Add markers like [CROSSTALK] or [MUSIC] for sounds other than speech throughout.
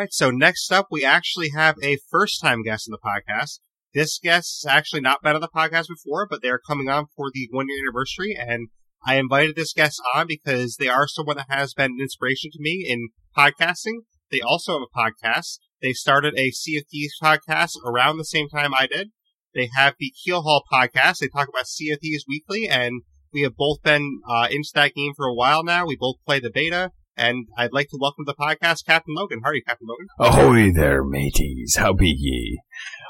right, so next up, we actually have a first time guest in the podcast. This guest has actually not been on the podcast before, but they're coming on for the one year anniversary, and I invited this guest on because they are someone that has been an inspiration to me in podcasting. They also have a podcast. They started a Thieves podcast around the same time I did. They have the Keel Haul podcast. They talk about Thieves weekly, and we have both been uh, into that game for a while now. We both play the beta, and I'd like to welcome to the podcast Captain Logun. How are you, Captain Logun? Ahoy there, mateys. How be ye?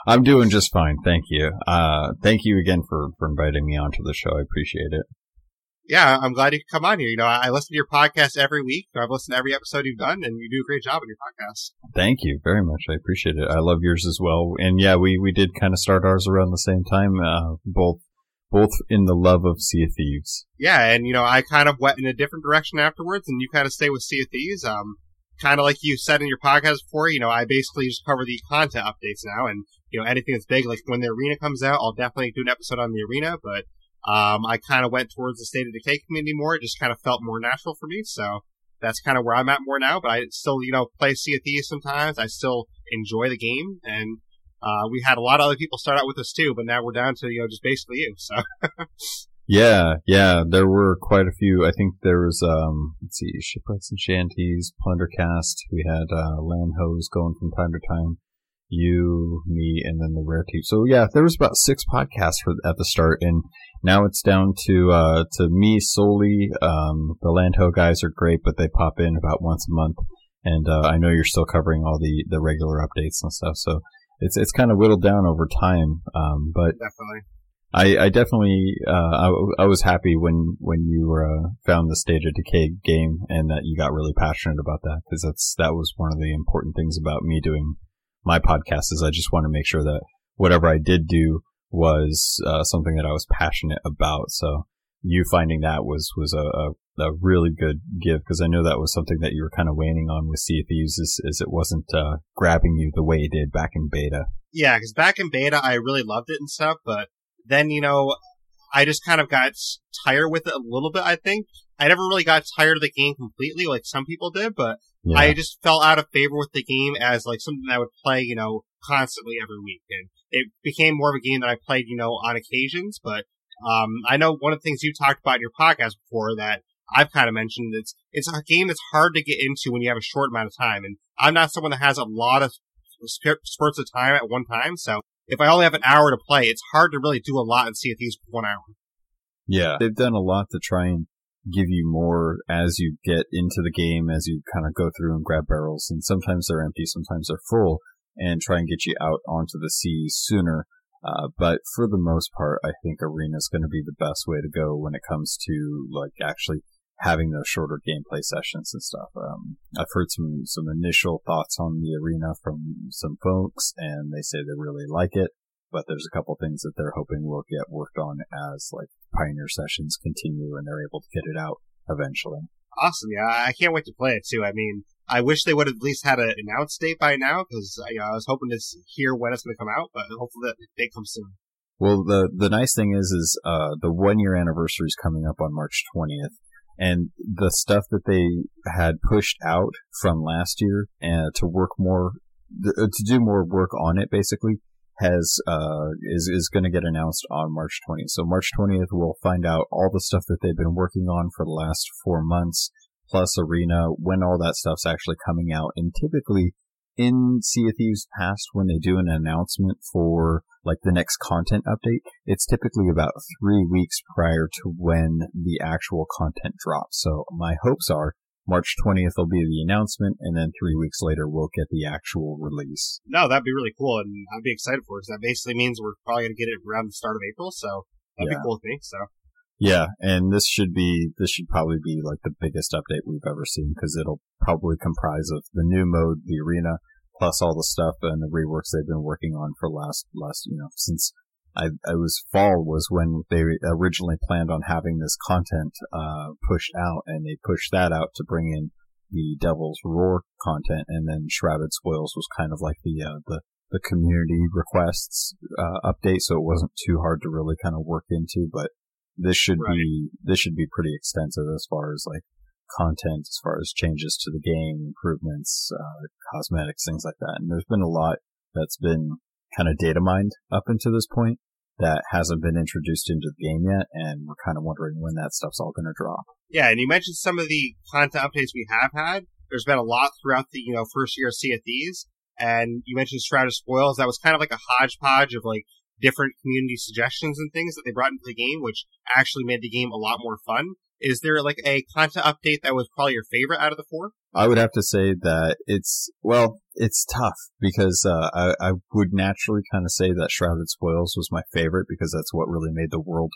I'm doing just fine, thank you. Uh, thank you again for, for inviting me onto the show. I appreciate it. Yeah, I'm glad you could come on here. You know, I listen to your podcast every week. I've listened to every episode you've done, and you do a great job on your podcast. Thank you very much. I appreciate it. I love yours as well. And yeah, we, we did kind of start ours around the same time, uh, both both in the love of Sea of Thieves. Yeah, and you know, I kind of went in a different direction afterwards, and you kind of stay with Sea of Thieves. Um, kind of like you said in your podcast before, you know, I basically just cover the content updates now, and you know, anything that's big, like when the arena comes out, I'll definitely do an episode on the arena. But um, I kind of went towards the State of Decay community more. It just kind of felt more natural for me, so that's kind of where I'm at more now. But I still, you know, play Sea of Thieves sometimes. I still enjoy the game, and uh, we had a lot of other people start out with us too, but now we're down to you know just basically you. So. [LAUGHS] yeah, yeah, there were quite a few. I think there was um, let's see, shipwrecks and shanties, plundercast. We had uh, land hose going from time to time. You, me, and then the rare team. So yeah, there was about six podcasts for, at the start, and now it's down to uh, to me solely. Um, the Landho guys are great, but they pop in about once a month, and uh, I know you're still covering all the the regular updates and stuff. So it's it's kind of whittled down over time. Um, but definitely. I, I definitely uh, I, I was happy when when you uh, found the State of Decay game and that you got really passionate about that because that's that was one of the important things about me doing my podcast is I just want to make sure that whatever I did do was uh, something that I was passionate about. So you finding that was was a, a a really good give because I know that was something that you were kind of waning on with Sea of Thieves is, is it wasn't uh, grabbing you the way it did back in beta. Yeah, because back in beta I really loved it and stuff, but then you know I just kind of got tired with it a little bit. I think I never really got tired of the game completely like some people did, but yeah. I just fell out of favor with the game as like something I would play, you know, constantly every week, and it became more of a game that I played, you know, on occasions, but. Um, I know one of the things you talked about in your podcast before that I've kind of mentioned it's it's a game that's hard to get into when you have a short amount of time, and I'm not someone that has a lot of spurts of time at one time. So if I only have an hour to play, it's hard to really do a lot in Sea of Thieves one hour. Yeah, they've done a lot to try and give you more as you get into the game, as you kind of go through and grab barrels, and sometimes they're empty, sometimes they're full, and try and get you out onto the sea sooner. Uh, but for the most part, I think arena is going to be the best way to go when it comes to like actually having those shorter gameplay sessions and stuff. Um, I've heard some, some initial thoughts on the arena from some folks and they say they really like it, but there's a couple things that they're hoping will get worked on as like pioneer sessions continue and they're able to get it out eventually. Awesome. Yeah. I can't wait to play it too. I mean, I wish they would have at least had an announced date by now because you know, I was hoping to hear when it's going to come out, but hopefully that date comes soon. Well, the the nice thing is, is uh, the one year anniversary is coming up on March twentieth, and the stuff that they had pushed out from last year and uh, to work more uh, to do more work on it basically has uh is is going to get announced on March 20th. So March 20th we'll find out all the stuff that they've been working on for the last 4 months plus arena when all that stuff's actually coming out and typically in Sea of Thieves past when they do an announcement for like the next content update, it's typically about three weeks prior to when the actual content drops. So my hopes are March 20th will be the announcement, and then three weeks later we'll get the actual release. No, that'd be really cool, and I'd be excited for it. Because that basically means we're probably going to get it around the start of April, so that'd yeah. be cool with me. So. Yeah, and this should be this should probably be like the biggest update we've ever seen because it'll probably comprise of the new mode, the arena, plus all the stuff and the reworks they've been working on for last last you know since I, I was fall was when they originally planned on having this content uh, pushed out, and they pushed that out to bring in the Devil's Roar content, and then Shrouded Spoils was kind of like the uh, the the community requests uh, update, so it wasn't too hard to really kind of work into. But this should right. be this should be pretty extensive as far as like content as far as changes to the game, improvements, uh, cosmetics, things like that. And there's been a lot that's been kind of data mined up until this point that hasn't been introduced into the game yet, and we're kind of wondering when that stuff's all going to drop. Yeah, and you mentioned some of the content updates we have had. There's been a lot throughout the you know first year of Sea of Thieves, and you mentioned Shrouded Spoils. That was kind of like a hodgepodge of like different community suggestions and things that they brought into the game, which actually made the game a lot more fun. Is there like a content update that was probably your favorite out of the four? I would have to say that it's well, it's tough because uh, I, I would naturally kind of say that Shrouded Spoils was my favorite because that's what really made the world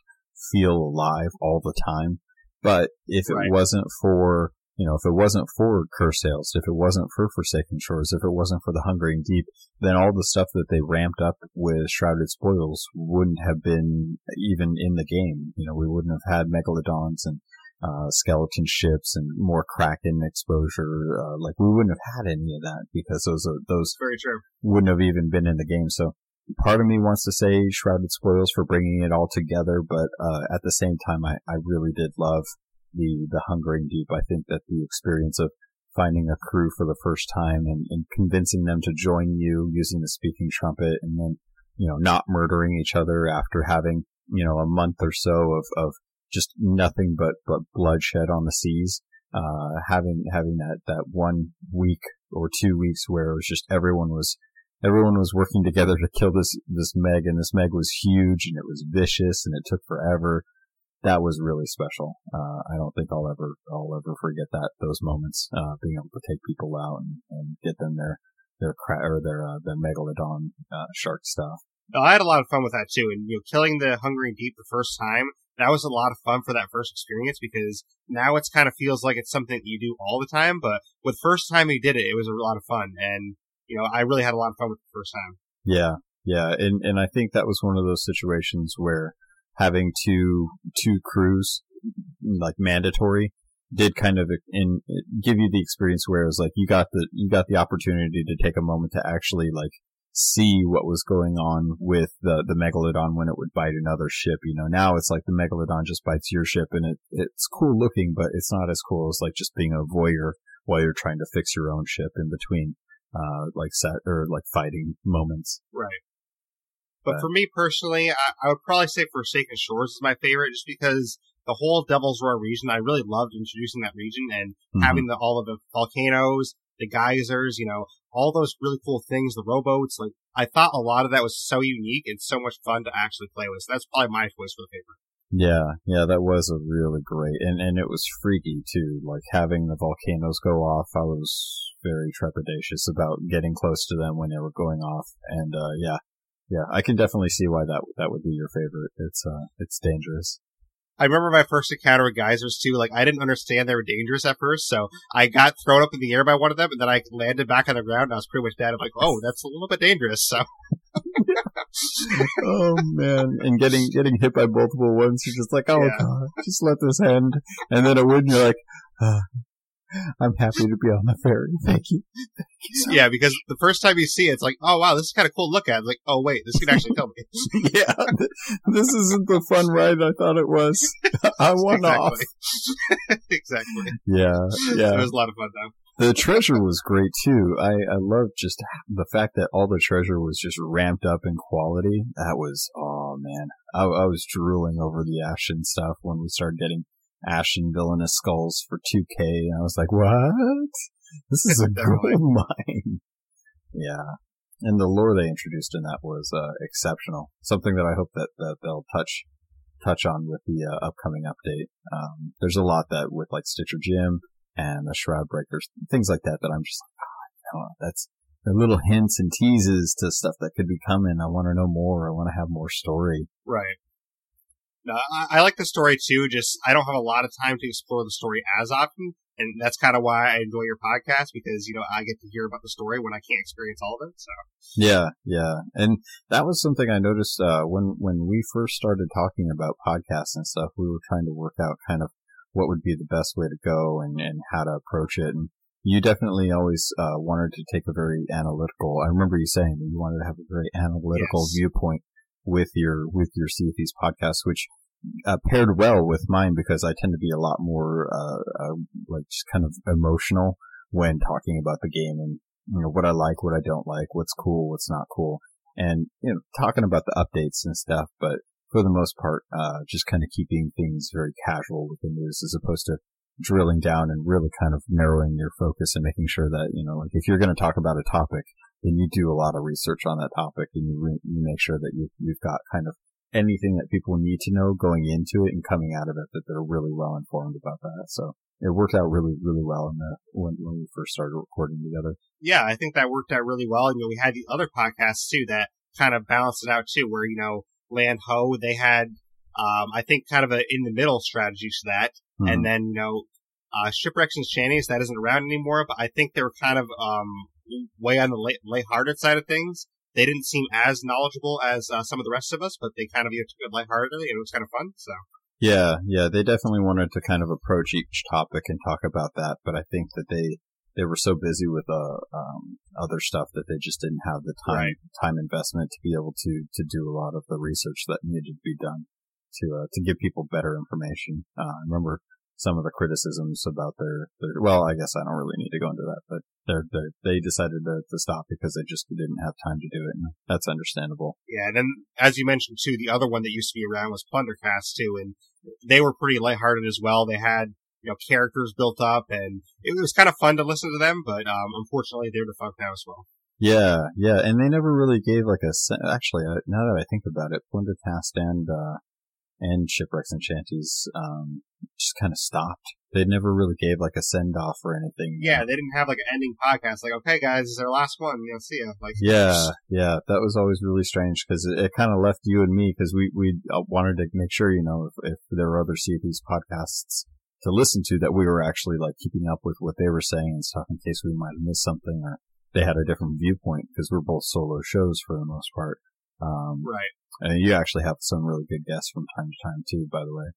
feel alive all the time. But if it wasn't for you know, if it wasn't for Cursed Sails, if it wasn't for Forsaken Shores, if it wasn't for the Hungering Deep, then all the stuff that they ramped up with Shrouded Spoils wouldn't have been even in the game. You know, we wouldn't have had Megalodons and uh, skeleton ships and more Kraken exposure. Uh, like we wouldn't have had any of that because those are, those very true wouldn't have even been in the game. So part of me wants to say Shrouded Spoils for bringing it all together, but uh, at the same time, I, I really did love the the Hungering Deep. I think that the experience of finding a crew for the first time and, and convincing them to join you using the speaking trumpet and then you know not murdering each other after having you know a month or so of of just nothing but, but bloodshed on the seas. Uh, having, having that, that one week or two weeks where it was just everyone was, everyone was working together to kill this, this Meg and this Meg was huge and it was vicious and it took forever. That was really special. Uh, I don't think I'll ever, I'll ever forget that, those moments, uh, being able to take people out and, and get them their, their cra- or their, uh, their megalodon, uh, shark stuff. I had a lot of fun with that too. And, you know, killing the Hungering Deep the first time, that was a lot of fun for that first experience because now it's kind of feels like it's something that you do all the time. But with first time you did it, it was a lot of fun. And, you know, I really had a lot of fun with the first time. Yeah. Yeah. And, and I think that was one of those situations where having two, two crews, like mandatory, did kind of in give you the experience where it was like you got the you got the opportunity to take a moment to actually like see what was going on with the, the megalodon when it would bite another ship. You know, now it's like the megalodon just bites your ship and it, it's cool looking, but it's not as cool as like just being a voyeur while you're trying to fix your own ship in between, uh, like set or like fighting moments. Right. But, for me personally, I, I would probably say Forsaken Shores is my favorite just because the whole Devil's Roar region, I really loved introducing that region and mm-hmm. having the, all of the volcanoes, the geysers, you know, all those really cool things, the rowboats. Like, I thought a lot of that was so unique and so much fun to actually play with. So that's probably my choice for the favorite. Yeah, yeah, that was a really great, and and it was freaky too. Like having the volcanoes go off, I was very trepidatious about getting close to them when they were going off. And uh, yeah, yeah, I can definitely see why that that would be your favorite. It's uh, it's dangerous. I remember my first encounter with geysers too. Like I didn't understand they were dangerous at first, so I got thrown up in the air by one of them, and then I landed back on the ground. and I was pretty much dead. I'm like, oh, that's a little bit dangerous. So. [LAUGHS] oh man! And getting getting hit by multiple ones, you're just like, oh yeah. god, just let this end. And then it would, and you're like, uh, [LAUGHS] I'm happy to be on the ferry. [LAUGHS] Thank you. Thank you yeah, because the first time you see it, it's like, oh wow, this is kind of cool. Look at it. like, oh wait, this can actually kill me. [LAUGHS] yeah, this isn't the fun ride I thought it was. I won off. exactly. Yeah, yeah. It was a lot of fun though. The treasure was great too. I, I love just the fact that all the treasure was just ramped up in quality. That was, oh man, I, I was drooling over the Ashen stuff when we started getting ashen villainous skulls for 2K. And I was like, what? This is a [LAUGHS] gold mine. Yeah. And the lore they introduced in that was uh, exceptional. Something that I hope that, that they'll touch touch on with the uh, upcoming update. Um, there's a lot that with like Stitcher Jim and the Shroud Breakers, things like that, that I'm just like, oh, know, that's the little hints and teases to stuff that could be coming. I want to know more. I want to have more story. Right. No, I, I, like the story too. Just I don't have a lot of time to explore the story as often, and that's kind of why I enjoy your podcast because you know I get to hear about the story when I can't experience all of it. So yeah, yeah, and that was something I noticed uh, when when we first started talking about podcasts and stuff. We were trying to work out kind of what would be the best way to go and and how to approach it. And you definitely always uh, wanted to take a very analytical. I remember you saying that you wanted to have a very analytical yes. viewpoint with your with your Sea Thieves podcast, which uh, paired well with mine because I tend to be a lot more uh, uh, like just kind of emotional when talking about the game and you know what I like, what I don't like, what's cool, what's not cool, and you know talking about the updates and stuff. But for the most part, uh, just kind of keeping things very casual with the news as opposed to drilling down and really kind of narrowing your focus and making sure that you know like if you're going to talk about a topic then you do a lot of research on that topic and you, re- you make sure that you, you've got kind of anything that people need to know going into it and coming out of it that they're really well informed about that. So it worked out really, really well in the, when, when we first started recording together. Yeah, I think that worked out really well. And you know, we had the other podcasts too that kind of balanced it out too, where, you know, Land Ho, they had, um, I think kind of a in the middle strategy to that. Mm-hmm. And then, you know, uh, Shipwrecks and Shanties, that isn't around anymore, but I think they were kind of, um, way on the light, lighthearted side of things. They didn't seem as knowledgeable as uh, some of the rest of us, but they kind of took it lightheartedly, and it was kind of fun. So. Yeah, yeah, they definitely wanted to kind of approach each topic and talk about that, but I think that they they were so busy with uh, um, other stuff that they just didn't have the time right. time investment to be able to to do a lot of the research that needed to be done to uh, to give people better information. Uh, I remember some of the criticisms about their, their well, I guess I don't really need to go into that, but they're, they're, they decided to, to stop because they just didn't have time to do it. And that's understandable. Yeah. And then, as you mentioned too, the other one that used to be around was Plundercast too. And they were pretty lighthearted as well. They had, you know, characters built up and it was kind of fun to listen to them, but, um, unfortunately they're defunct now as well. Yeah, yeah, and they never really gave like a. Actually, now that I think about it, Plundercast and uh, and Shipwrecks and Shanties um, just kind of stopped. They never really gave like a send off or anything. Yeah, they didn't have like an ending podcast. Like, okay, guys, this is our last one. You know, see ya. Like, yeah, yeah, that was always really strange because it, it kind of left you and me because we we uh, wanted to make sure you know if, if there were other Sea podcasts to listen to that we were actually like keeping up with what they were saying and stuff in case we might have missed something or they had a different viewpoint because we're both solo shows for the most part. Um, right. And you actually have some really good guests from time to time too, by the way.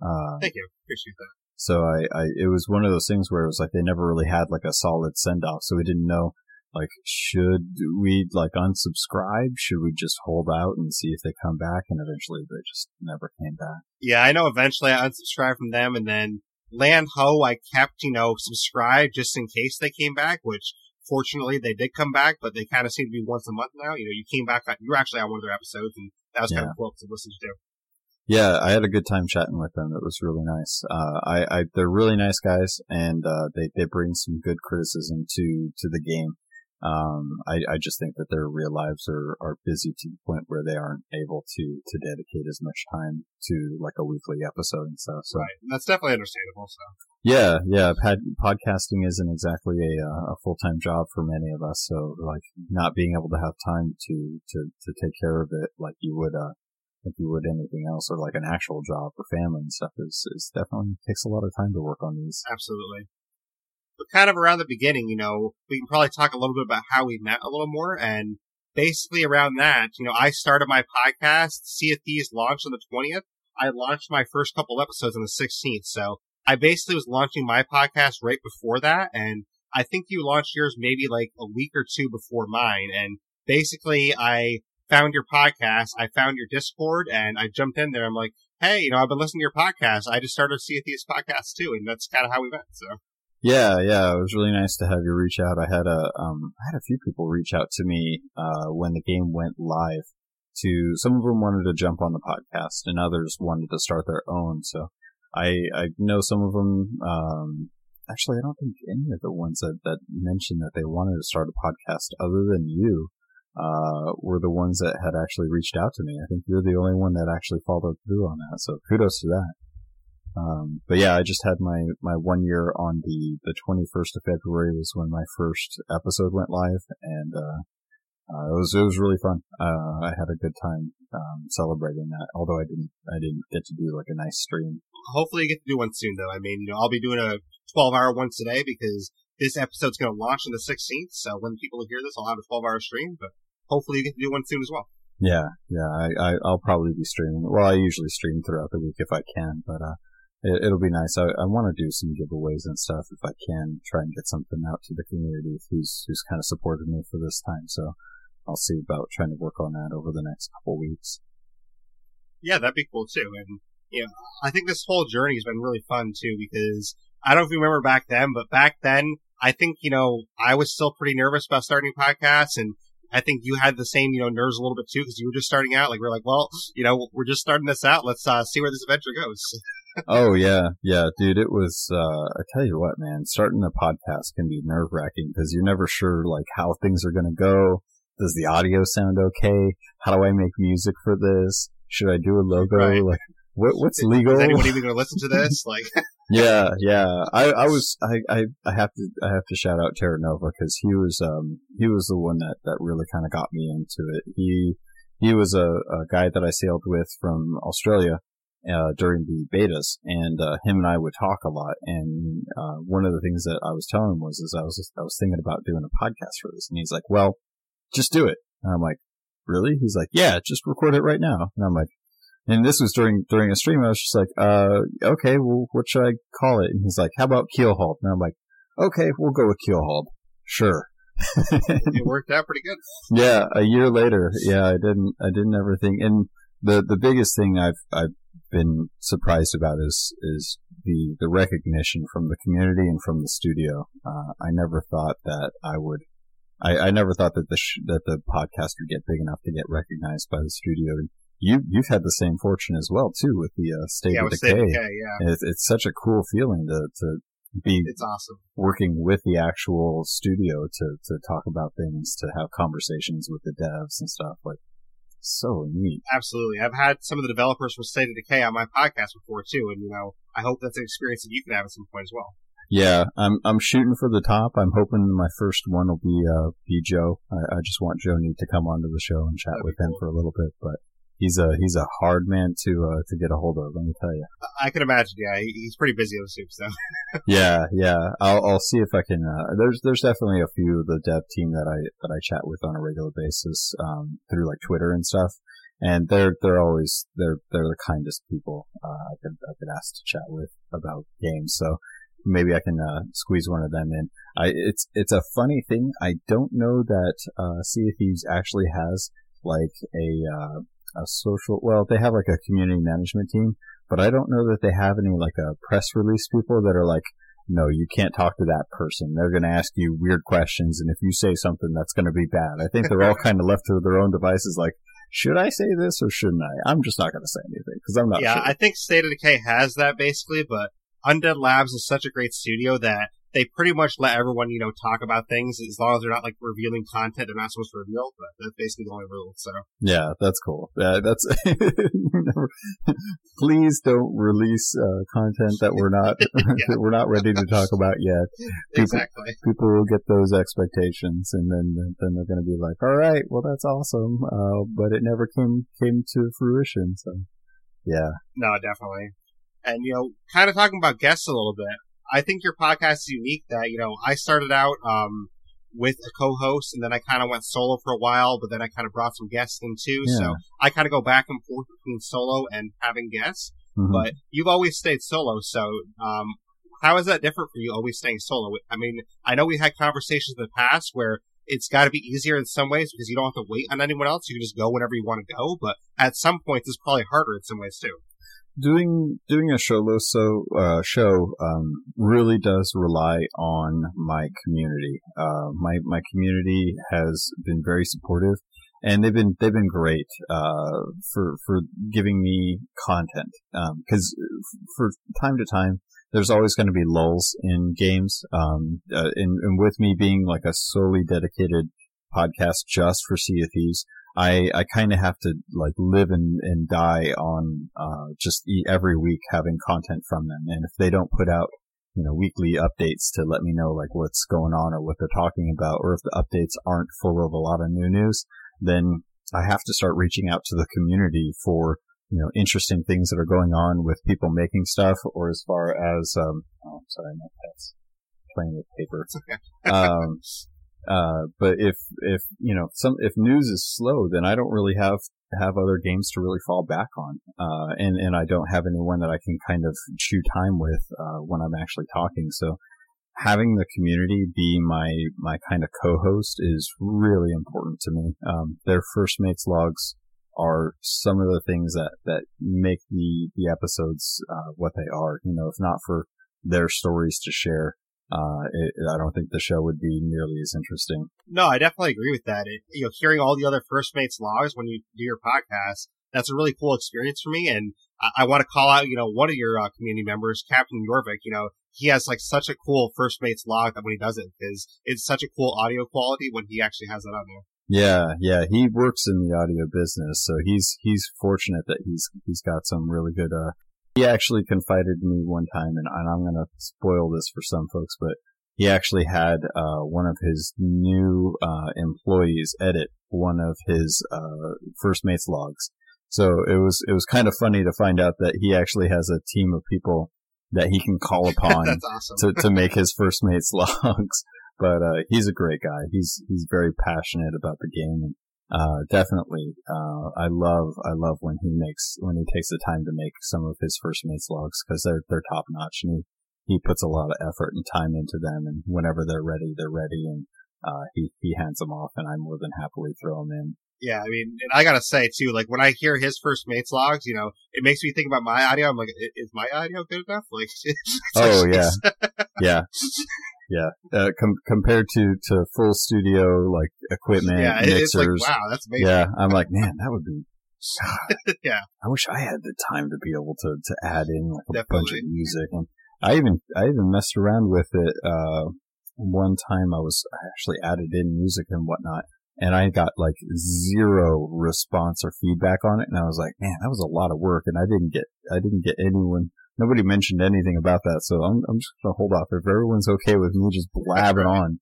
Uh, Thank you. Appreciate that. So I, I, it was one of those things where it was like they never really had like a solid send off. So we didn't know, like, should we like unsubscribe? Should we just hold out and see if they come back? And eventually they just never came back. Yeah, I know eventually I unsubscribed from them and then Land Ho, I kept, you know, subscribed just in case they came back, which Fortunately, they did come back, but they kind of seem to be once a month now. You know, you came back, you were actually on one of their episodes, and that was yeah. kind of cool to listen to. Yeah, I had a good time chatting with them. It was really nice. Uh, I, I, they're really nice guys, and uh, they they bring some good criticism to to the game. Um, I, I just think that their real lives are, are busy to the point where they aren't able to, to dedicate as much time to like a weekly episode and stuff. So right. that's definitely understandable. So yeah, yeah, pod- podcasting isn't exactly a, uh, a full time job for many of us. So like not being able to have time to to to take care of it like you would uh like you would anything else or like an actual job for family and stuff is is definitely takes a lot of time to work on these. Absolutely but kind of around the beginning, you know, we can probably talk a little bit about how we met a little more. And basically around that, you know, I started my podcast. Sea of Thieves launched on the 20th. I launched my first couple episodes on the 16th. So I basically was launching my podcast right before that. And I think you launched yours maybe like a week or two before mine. And basically I found your podcast. I found your Discord and I jumped in there. I'm like, Hey, you know, I've been listening to your podcast. I just started Sea Thieves podcast too. And that's kind of how we met. So. Yeah, yeah, it was really nice to have you reach out. I had a, um, I had a few people reach out to me, uh, when the game went live to, some of them wanted to jump on the podcast and others wanted to start their own. So I, I know some of them, um, actually, I don't think any of the ones that, that mentioned that they wanted to start a podcast other than you, uh, were the ones that had actually reached out to me. I think you're the only one that actually followed through on that. So kudos to that. Um, but yeah, I just had my, my one year on the, the 21st of February was when my first episode went live and, uh, uh, it was, it was really fun. Uh, I had a good time, um, celebrating that, although I didn't, I didn't get to do like a nice stream. Hopefully you get to do one soon though. I mean, you know, I'll be doing a 12 hour one today because this episode's going to launch on the 16th. So when people hear this, I'll have a 12 hour stream, but hopefully you get to do one soon as well. Yeah, yeah, I, I, will probably be streaming. Well, I usually stream throughout the week if I can, but, uh, it, will be nice. I, I want to do some giveaways and stuff if I can. Try and get something out to the community who's who's kind of supported me for this time. So I'll see about trying to work on that over the next couple weeks. Yeah, that'd be cool too. And you know, I think this whole journey has been really fun too because I don't know if you remember back then, but back then I think you know I was still pretty nervous about starting podcasts, and I think you had the same you know nerves a little bit too because you were just starting out. Like we're like, well, you know, we're just starting this out. Let's uh, see where this adventure goes. [LAUGHS] oh yeah, yeah, dude. It was. Uh, I tell you what, man. Starting a podcast can be nerve wracking because you're never sure like how things are going to go. Does the audio sound okay? How do I make music for this? Should I do a logo? Right. Like, what, what's legal? Is anyone even going to listen to this? [LAUGHS] Like, yeah, [LAUGHS] yeah. I, I was, I, I, I have to, I have to shout out Terra Nova because he was, um, he was the one that, that really kind of got me into it. He, he was a, a guy that I sailed with from Australia, uh, during the betas and, uh, him and I would talk a lot. And, uh, one of the things that I was telling him was, is I was, I was thinking about doing a podcast for this. And he's like, well, just do it. And I'm like, really? He's like, yeah, just record it right now. And I'm like, and this was during during a stream. I was just like, uh, okay, well, what should I call it? And he's like, how about Keelhauled? And I'm like, okay, we'll go with Keelhauled. Sure. [LAUGHS] it worked out pretty good. Yeah, a year later, yeah, I didn't, I didn't ever think. And the the biggest thing I've I've been surprised about is is the the recognition from the community and from the studio. Uh, I never thought that I would. I, I never thought that the sh- that the podcast would get big enough to get recognized by the studio. And you you've had the same fortune as well too with the uh, state yeah, of decay. decay. decay yeah, it's, it's such a cool feeling to to be it's awesome working with the actual studio to to talk about things, to have conversations with the devs and stuff like. So neat. Absolutely. I've had some of the developers from State of Decay on my podcast before too, and you know, I hope that's an experience that you can have at some point as well. Yeah, I'm I'm shooting for the top. I'm hoping my first one will be uh be Joe. I, I just want Joe Neate to come onto the show and chat That'd with him cool. for a little bit, but he's a he's a hard man to uh, to get a hold of. Let me tell you. I can imagine. Yeah, he's pretty busy on the soup stuff. [LAUGHS] yeah, yeah. I'll I'll see if I can. Uh, there's there's definitely a few of the dev team that I that I chat with on a regular basis um, through like Twitter and stuff. And they're they're always they're they're the kindest people uh, I could I could ask to chat with about games. So maybe I can uh, squeeze one of them in. I it's it's a funny thing. I don't know that uh, Sea of Thieves actually has like a uh, a social, well, they have like a community management team, but I don't know that they have any like a press release people that are like, no, you can't talk to that person. They're going to ask you weird questions. And if you say something, that's going to be bad. I think they're all [LAUGHS] kind of left to their own devices. Like, should I say this or shouldn't I? I'm just not going to say anything because I'm not. Yeah, sure. I think State of Decay has that basically, but Undead Labs is such a great studio that they pretty much let everyone, you know, talk about things as long as they're not like revealing content they're not supposed to reveal. But that's basically the only rule. So yeah, that's cool. Yeah, that's [LAUGHS] please don't release uh, content that we're not [LAUGHS] [LAUGHS] that we're not ready to talk about yet. People, exactly. People will get those expectations, and then then they're going to be like, "All right, well, that's awesome," uh, but it never came came to fruition. So yeah, no, definitely. And you know, kind of talking about guests a little bit. I think your podcast is unique that, you know, I started out, um, with a co-host and then I kind of went solo for a while, but then I kind of brought some guests in too. Yeah. So I kind of go back and forth between solo and having guests, mm-hmm. but you've always stayed solo. So, um, how is that different for you always staying solo? I mean, I know we had conversations in the past where it's got to be easier in some ways because you don't have to wait on anyone else. You can just go whenever you want to go. But at some points, it's probably harder in some ways too doing doing a solo so uh, show um, really does rely on my community. Uh, my my community has been very supportive, and they've been they've been great uh, for for giving me content. Because um, for time to time, there's always going to be lulls in games. Um, uh, and, and with me being like a solely dedicated podcast just for Sea of Thieves, I, I kind of have to like live and, and die on, uh, just every week having content from them. And if they don't put out, you know, weekly updates to let me know like what's going on or what they're talking about, or if the updates aren't full of a lot of new news, then I have to start reaching out to the community for, you know, interesting things that are going on with people making stuff or as far as, um, oh, sorry, my pet's playing with paper. um, [LAUGHS] uh, but if, if, you know, some, if news is slow, then I don't really have, have other games to really fall back on. Uh, and, and I don't have anyone that I can kind of chew time with, uh, when I'm actually talking. So having the community be my, my kind of co-host is really important to me. Um, their first mates logs are some of the things that, that make the, the episodes, uh, what they are. You know, if not for their stories to share, uh, it, I don't think the show would be nearly as interesting. No, I definitely agree with that. It, you know, hearing all the other First Mates logs when you do your podcast, that's a really cool experience for me. And I, I want to call out, you know, one of your uh, community members, Captain Yorvik. You know, he has like such a cool First Mates log that when he does it, is it's such a cool audio quality when he actually has it on there. Yeah, yeah, he works in the audio business, so he's he's fortunate that he's he's got some really good uh, he actually confided in me one time, and, and I'm going to spoil this for some folks, but he actually had uh, one of his new uh, employees edit one of his uh, first mates logs. So it was it was kind of funny to find out that he actually has a team of people that he can call [LAUGHS] upon awesome. to to make his first mates [LAUGHS] logs. But uh, he's a great guy. He's he's very passionate about the game, and uh, definitely. Uh, I love, I love when he makes, when he takes the time to make some of his first mates logs because they're, they're top notch and he, he puts a lot of effort and time into them and whenever they're ready, they're ready and, uh, he, he hands them off and I more than happily throw them in. Yeah, I mean, and I gotta say too, like when I hear his first mates logs, you know, it makes me think about my audio. I'm like, is my audio good enough? [LAUGHS] Like, [LAUGHS] oh yeah, [LAUGHS] yeah. Yeah, uh, com- compared to to full studio like equipment, yeah, mixers. Like, wow, that's amazing. Yeah, I'm like, man, that would be. [LAUGHS] yeah, I wish I had the time to be able to to add in like a Definitely. bunch of music, and I even I even messed around with it. Uh, one time I was I actually added in music and whatnot, and I got like zero response or feedback on it, and I was like, man, that was a lot of work, and I didn't get I didn't get anyone nobody mentioned anything about that, so I'm, I'm just gonna hold off. If everyone's okay with me just blabbing on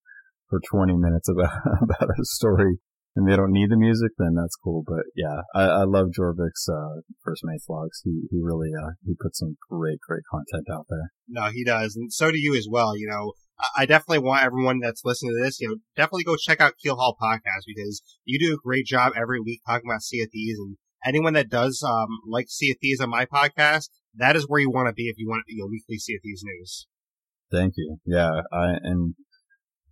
for 20 minutes about, [LAUGHS] about a story and they don't need the music, then that's cool. But yeah, I, I love Jorvik's, uh, First Mates Logs. He, he really, uh, he puts some great, great content out there. No, he does. And so do you as well. You know, I definitely want everyone that's listening to this, you know, definitely go check out Keel Haul podcast because you do a great job every week talking about Sea and anyone that does, um, like Sea of Thieves on my podcast, that is where you want to be if you want you know, weekly Sea of Thieves news. Thank you. Yeah, I, and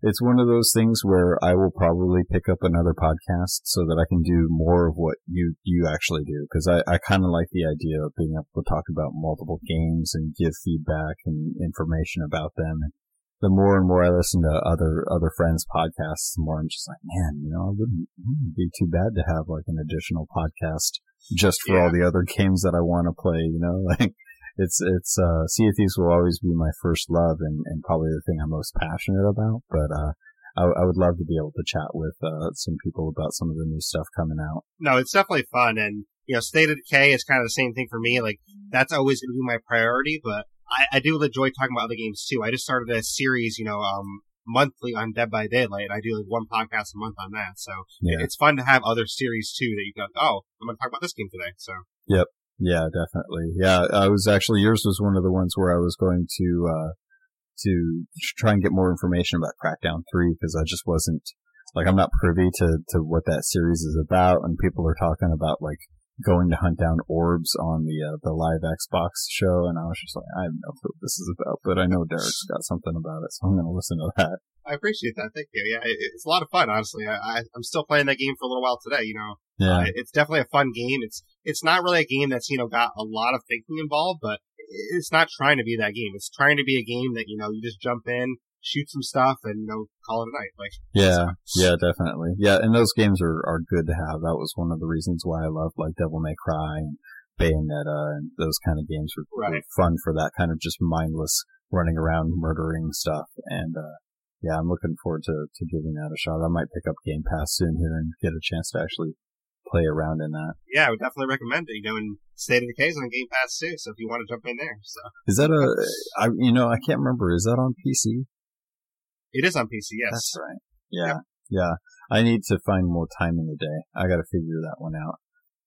it's one of those things where I will probably pick up another podcast so that I can do more of what you you actually do because I, I kind of like the idea of being able to talk about multiple games and give feedback and information about them. And the more and more I listen to other other friends' podcasts, the more I'm just like, man, you know, it wouldn't, it wouldn't be too bad to have like an additional podcast just for Yeah. all the other games that I want to play. You know, [LAUGHS] like it's it's uh, Sea of Thieves will always be my first love and, and probably the thing I'm most passionate about. But uh, I, I would love to be able to chat with uh, some people about some of the new stuff coming out. No, it's definitely fun. And, you know, State of Decay is kind of the same thing for me. Like, that's always going to be my priority, but I, I do enjoy talking about other games too. I just started a series, you know, um, monthly on Dead by Daylight. I do like one podcast a month on that. So Yeah, it's fun to have other series too that you go, oh, I'm going to talk about this game today. So Yep. yeah, definitely. Yeah, I was actually yours was one of the ones where I was going to uh, to try and get more information about Crackdown Three because I just wasn't like I'm not privy to to what that series is about, and people are talking about like going to hunt down orbs on the uh, the live Xbox show, and I was just like, I have no clue what this is about, but I know Derreck's [LAUGHS] got something about it, so I'm going to listen to that. I appreciate that. Thank you. Yeah, it, it's a lot of fun, honestly. I, I, I'm still playing that game for a little while today, you know. Yeah, Uh, it's definitely a fun game. It's it's not really a game that's you know got a lot of thinking involved, but it's not trying to be that game. It's trying to be a game that you know you just jump in, shoot some stuff, and you know call it a night. Like Yeah, yeah, definitely. Yeah, and those games are, are good to have. That was one of the reasons why I love like Devil May Cry and Bayonetta and those kind of games were, were Right. fun for that kind of just mindless running around murdering stuff. And, uh, yeah, I'm looking forward to, to giving that a shot. I might pick up Game Pass soon here and get a chance to actually play around in that. yeah, I would definitely recommend it. You know, and State of Decay is on Game Pass too, so if you want to jump in there, so Is that a, [LAUGHS] I, you know, I can't remember. Is that on PC? It is on PC. Yes, That's right. Yeah. Yeah. I need to find more time in the day. I got to figure that one out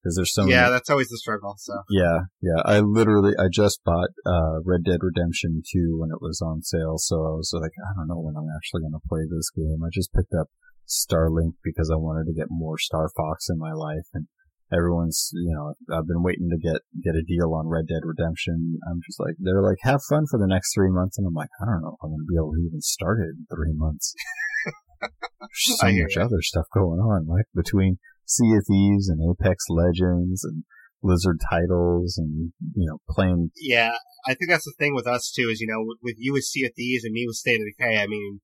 because there's so many yeah, that's always the struggle. So Yeah, yeah. I literally, I just bought, uh, Red Dead Redemption 2 when it was on sale. So I was like, I don't know when I'm actually going to play this game. I just picked up Starlink because I wanted to get more Star Fox in my life. And everyone's, you know, I've been waiting to get, get a deal on Red Dead Redemption. I'm just like, they're like, have fun for the next three months. And I'm like, I don't know if I'm going to be able to even start it in three months. [LAUGHS] There's so much other stuff going on, like between Sea of Thieves and Apex Legends and Lizard titles and, you know, playing. Yeah, I think that's the thing with us too, is, you know, with you with Sea of Thieves and me with State of Decay, I mean,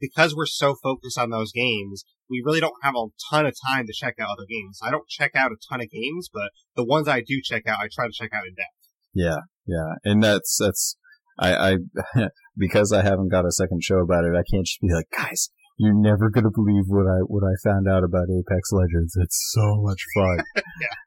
because we're so focused on those games, we really don't have a ton of time to check out other games. I don't check out a ton of games, but the ones I do check out, I try to check out in depth. Yeah, yeah. And that's, that's, I, I, [LAUGHS] because I haven't got a second show about it, I can't just be like, guys, you're never gonna believe what I what I found out about Apex Legends. It's so much fun. [LAUGHS] yeah.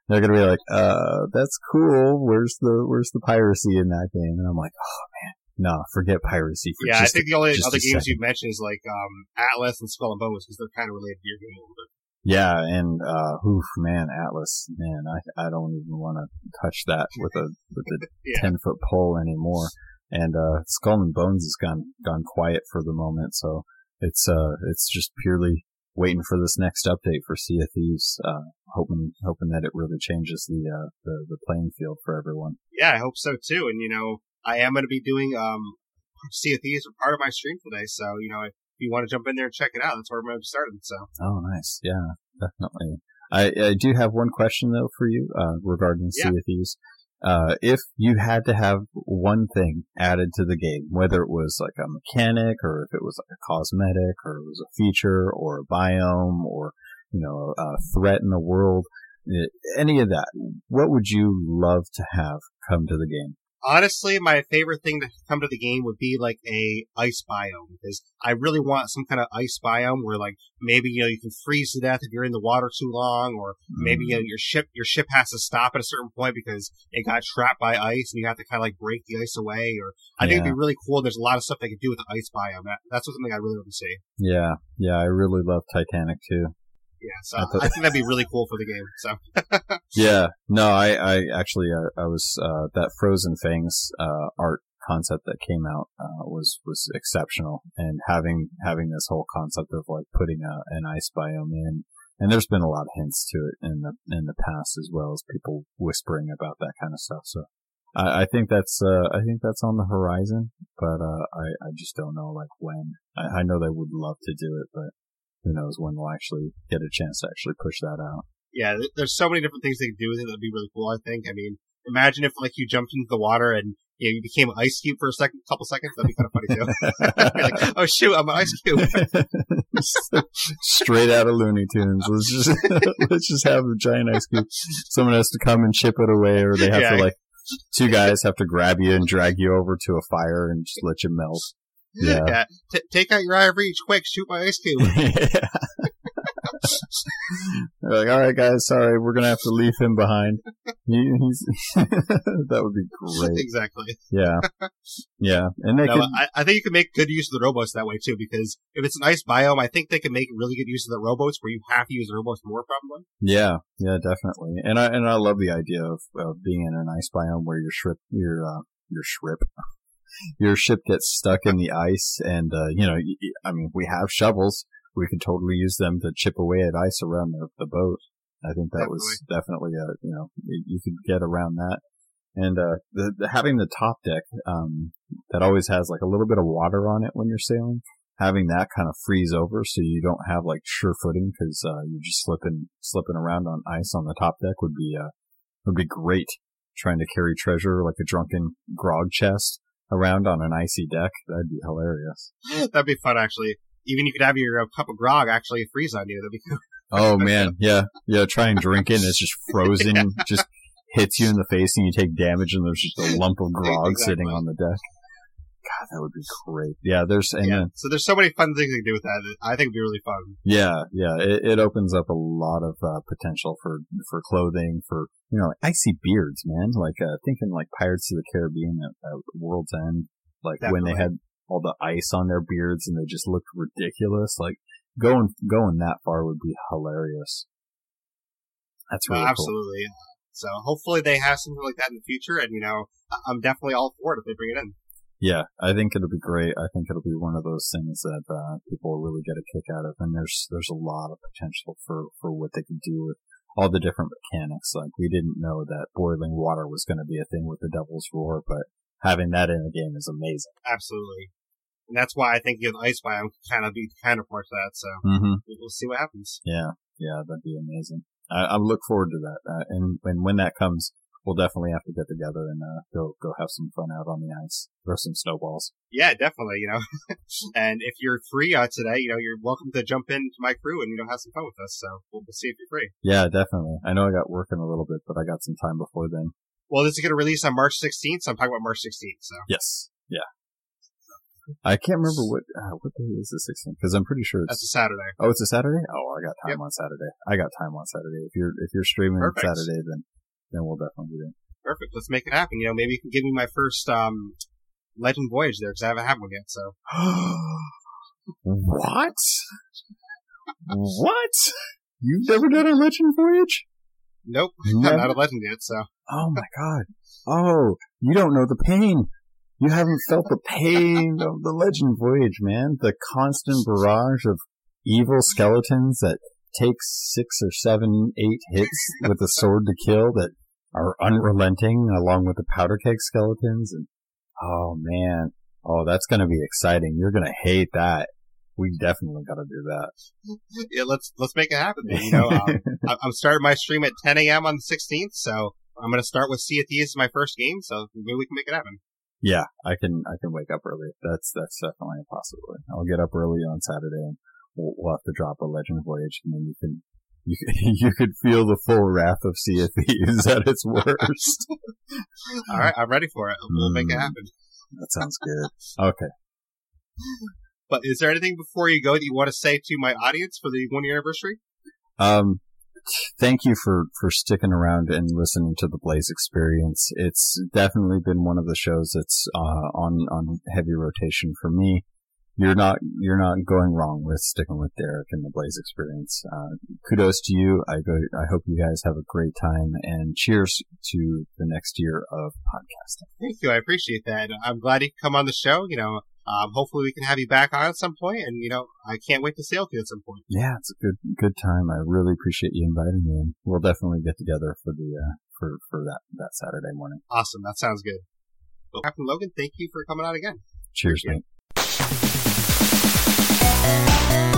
They're gonna be like, uh, that's cool. Where's the where's the piracy in that game? And I'm like, oh man, no, forget piracy. For yeah, I think a, the only other games you mentioned is like um, Atlas and Skull and Bones because they're kind of related to your game a little bit. Yeah, and uh, oof, man, Atlas, man, I I don't even want to touch that with a with a ten [LAUGHS] yeah. foot pole anymore. And uh, Skull and Bones has gone gone quiet for the moment, so it's uh it's just purely waiting for this next update for Sea of Thieves. Uh, hoping hoping that it really changes the uh the, the playing field for everyone. Yeah, I hope so too. And you know, I am going to be doing um Sea of Thieves for part of my stream today. So you know, if you want to jump in there and check it out, that's where I'm going to be starting. So. Oh, nice. Yeah, definitely. I, I do have one question though for you uh, regarding yeah. Sea of Thieves uh, if you had to have one thing added to the game, whether it was like a mechanic or if it was like a cosmetic or it was a feature or a biome or, you know, a threat in the world, eh, any of that, what would you love to have come to the game? Honestly, my favorite thing to come to the game would be like a ice biome because I really want some kind of ice biome where like maybe you know you can freeze to death if you're in the water too long, or maybe you know, mm. your ship your ship has to stop at a certain point because it got trapped by ice and you have to kind of like break the ice away. Or I yeah. think it'd be really cool. There's a lot of stuff they could do with the ice biome. That, that's something I really want to see. Yeah, yeah, I really love Titanic too. Yeah, so I, thought, I, think that'd be really cool for the game. So. [LAUGHS] yeah, no, I, I actually, uh, I was uh, that Frozen Fangs uh, art concept that came out uh, was was exceptional, and having having this whole concept of like putting a, an ice biome in, and there's been a lot of hints to it in the in the past as well as people whispering about that kind of stuff. So. I, I think that's uh, I think that's on the horizon, but uh, I I just don't know like when. I, I know they would love to do it, but who knows when we'll actually get a chance to actually push that out. Yeah, there's so many different things they could do with it that'd be really cool. I think. I mean, imagine if like you jumped into the water and you, know, you became an ice cube for a second, couple seconds. That'd be kind of funny too. [LAUGHS] like, oh shoot, I'm an ice cube. [LAUGHS] Straight out of Looney Tunes. Let's just [LAUGHS] let's just have a giant ice cube. Someone has to come and chip it away, or they have yeah. to like two guys have to grab you and drag you over to a fire and just let you melt. Yeah. [LAUGHS] yeah. T- take out your Eye of Reach quick. Shoot my ice cube. [LAUGHS] They're like, all right, guys, sorry, we're gonna have to leave him behind. He, [LAUGHS] that would be great. Exactly. Yeah, yeah, and they no, could... I, I, think you can make good use of the rowboats that way too, because if it's an ice biome, I think they can make really good use of the rowboats where you have to use the rowboats more, probably. Yeah, yeah, definitely. And I and I love the idea of, of being in an ice biome where your shrimp, your uh, your shrimp, your ship gets stuck in the ice, and uh, you know, I mean, we have shovels. We could totally use them to chip away at ice around the, the boat. I think that definitely. was definitely a you know you could get around that, and uh, the, the, having the top deck um, that always has like a little bit of water on it when you're sailing. Having that kind of freeze over so you don't have like sure footing because uh, you're just slipping slipping around on ice on the top deck would be uh, would be great. Trying to carry treasure like a drunken grog chest around on an icy deck. That'd be hilarious. [LAUGHS] That'd be fun, actually. Even you could have your uh, cup of grog actually freeze on you. That'd be cool. Oh [LAUGHS] man, yeah, yeah. Try and drink it, and it's just frozen. [LAUGHS] yeah. Just hits you in the face, and you take damage, and there's just a lump of grog exactly. sitting on the deck. God, that would be great. Yeah, there's and yeah. Then, so there's so many fun things you can do with that. I think it'd be really fun. Yeah, yeah. It, it opens up a lot of uh, potential for for clothing, for you know, like icy beards, man. Like uh, thinking like Pirates of the Caribbean at, at World's End, like Definitely. when they had all the ice on their beards and they just looked ridiculous. Like going going that far would be hilarious. That's really absolutely. Cool. So hopefully they have something like that in the future, and you know, I'm definitely all for it if they bring it in. Yeah, I think it'll be great. I think it'll be one of those things that uh, people will really get a kick out of, and there's there's a lot of potential for for what they can do with all the different mechanics. Like we didn't know that boiling water was going to be a thing with the Devil's Roar, but having that in the game is amazing. Absolutely. And that's why I think the ice biome kind of be kind counterpart to that. So mm-hmm. we'll see what happens. Yeah, yeah, that'd be amazing. I, I look forward to that. Uh, and, and when that comes, we'll definitely have to get together and uh, go go have some fun out on the ice, throw some snowballs. Yeah, definitely. You know, [LAUGHS] and if you're free uh, today, you know, you're welcome to jump into my crew and you know have some fun with us. So we'll, we'll see if you're free. Yeah, definitely. I know I got working a little bit, but I got some time before then. Well, this is going to release on March 16th, so I'm talking about March 16th. So yes, yeah. I can't remember what uh, what day is the 16th because I'm pretty sure it's that's a Saturday. Oh, it's a Saturday. Oh, I got time yep. on Saturday. I got time on Saturday. If you're if you're streaming Perfect. Saturday, then then we'll definitely do it. Perfect. Let's make it happen. You know, maybe you can give me my first um, Legend Voyage there because I haven't had one yet. So. [GASPS] what? [LAUGHS] what? You've never done a Legend Voyage? Nope, never? [LAUGHS] I'm not a Legend yet. So. Oh my god. Oh, you don't know the pain. You haven't felt the pain of the Legend Voyage, man. The constant barrage of evil skeletons that take six or seven, eight hits with a sword to kill that are unrelenting along with the powder keg skeletons and oh man. Oh that's going to be exciting. You're going to hate that. We definitely got to do that. [LAUGHS] Yeah let's let's make it happen. You know um, [LAUGHS] i'm starting my stream at 10 a.m on the 16th so i'm going to start with sea of thieves my first game so maybe we can make it happen. Yeah i can i can wake up early. That's that's definitely a possibility. I'll get up early on saturday and we'll, we'll have to drop a legend voyage and then you can you, [LAUGHS] you could feel the full wrath of Sea of Thieves [LAUGHS] at its worst. [LAUGHS] All right, I'm ready for it. We'll mm, make it mm. happen. That sounds good. Okay. But is there anything before you go that you want to say to my audience for the one year anniversary? Um, thank you for, for sticking around and listening to the Blaise XPerience. It's definitely been one of the shows that's, uh, on, on heavy rotation for me you're not you're not going wrong with sticking with Derreck and the Blaise XPerience. Uh, kudos to you. I go. I hope you guys have a great time and cheers to the next year of podcasting. Thank you. I appreciate that. I'm glad you come on the show. You know, um, hopefully we can have you back on at some point, and you know, I can't wait to sail with you at some point. Yeah, it's a good good time. I really appreciate you inviting me, and we'll definitely get together for the uh, for for that that Saturday morning. Awesome. That sounds good. Well, Captain Logun, thank you for coming on again. Cheers, mate. You.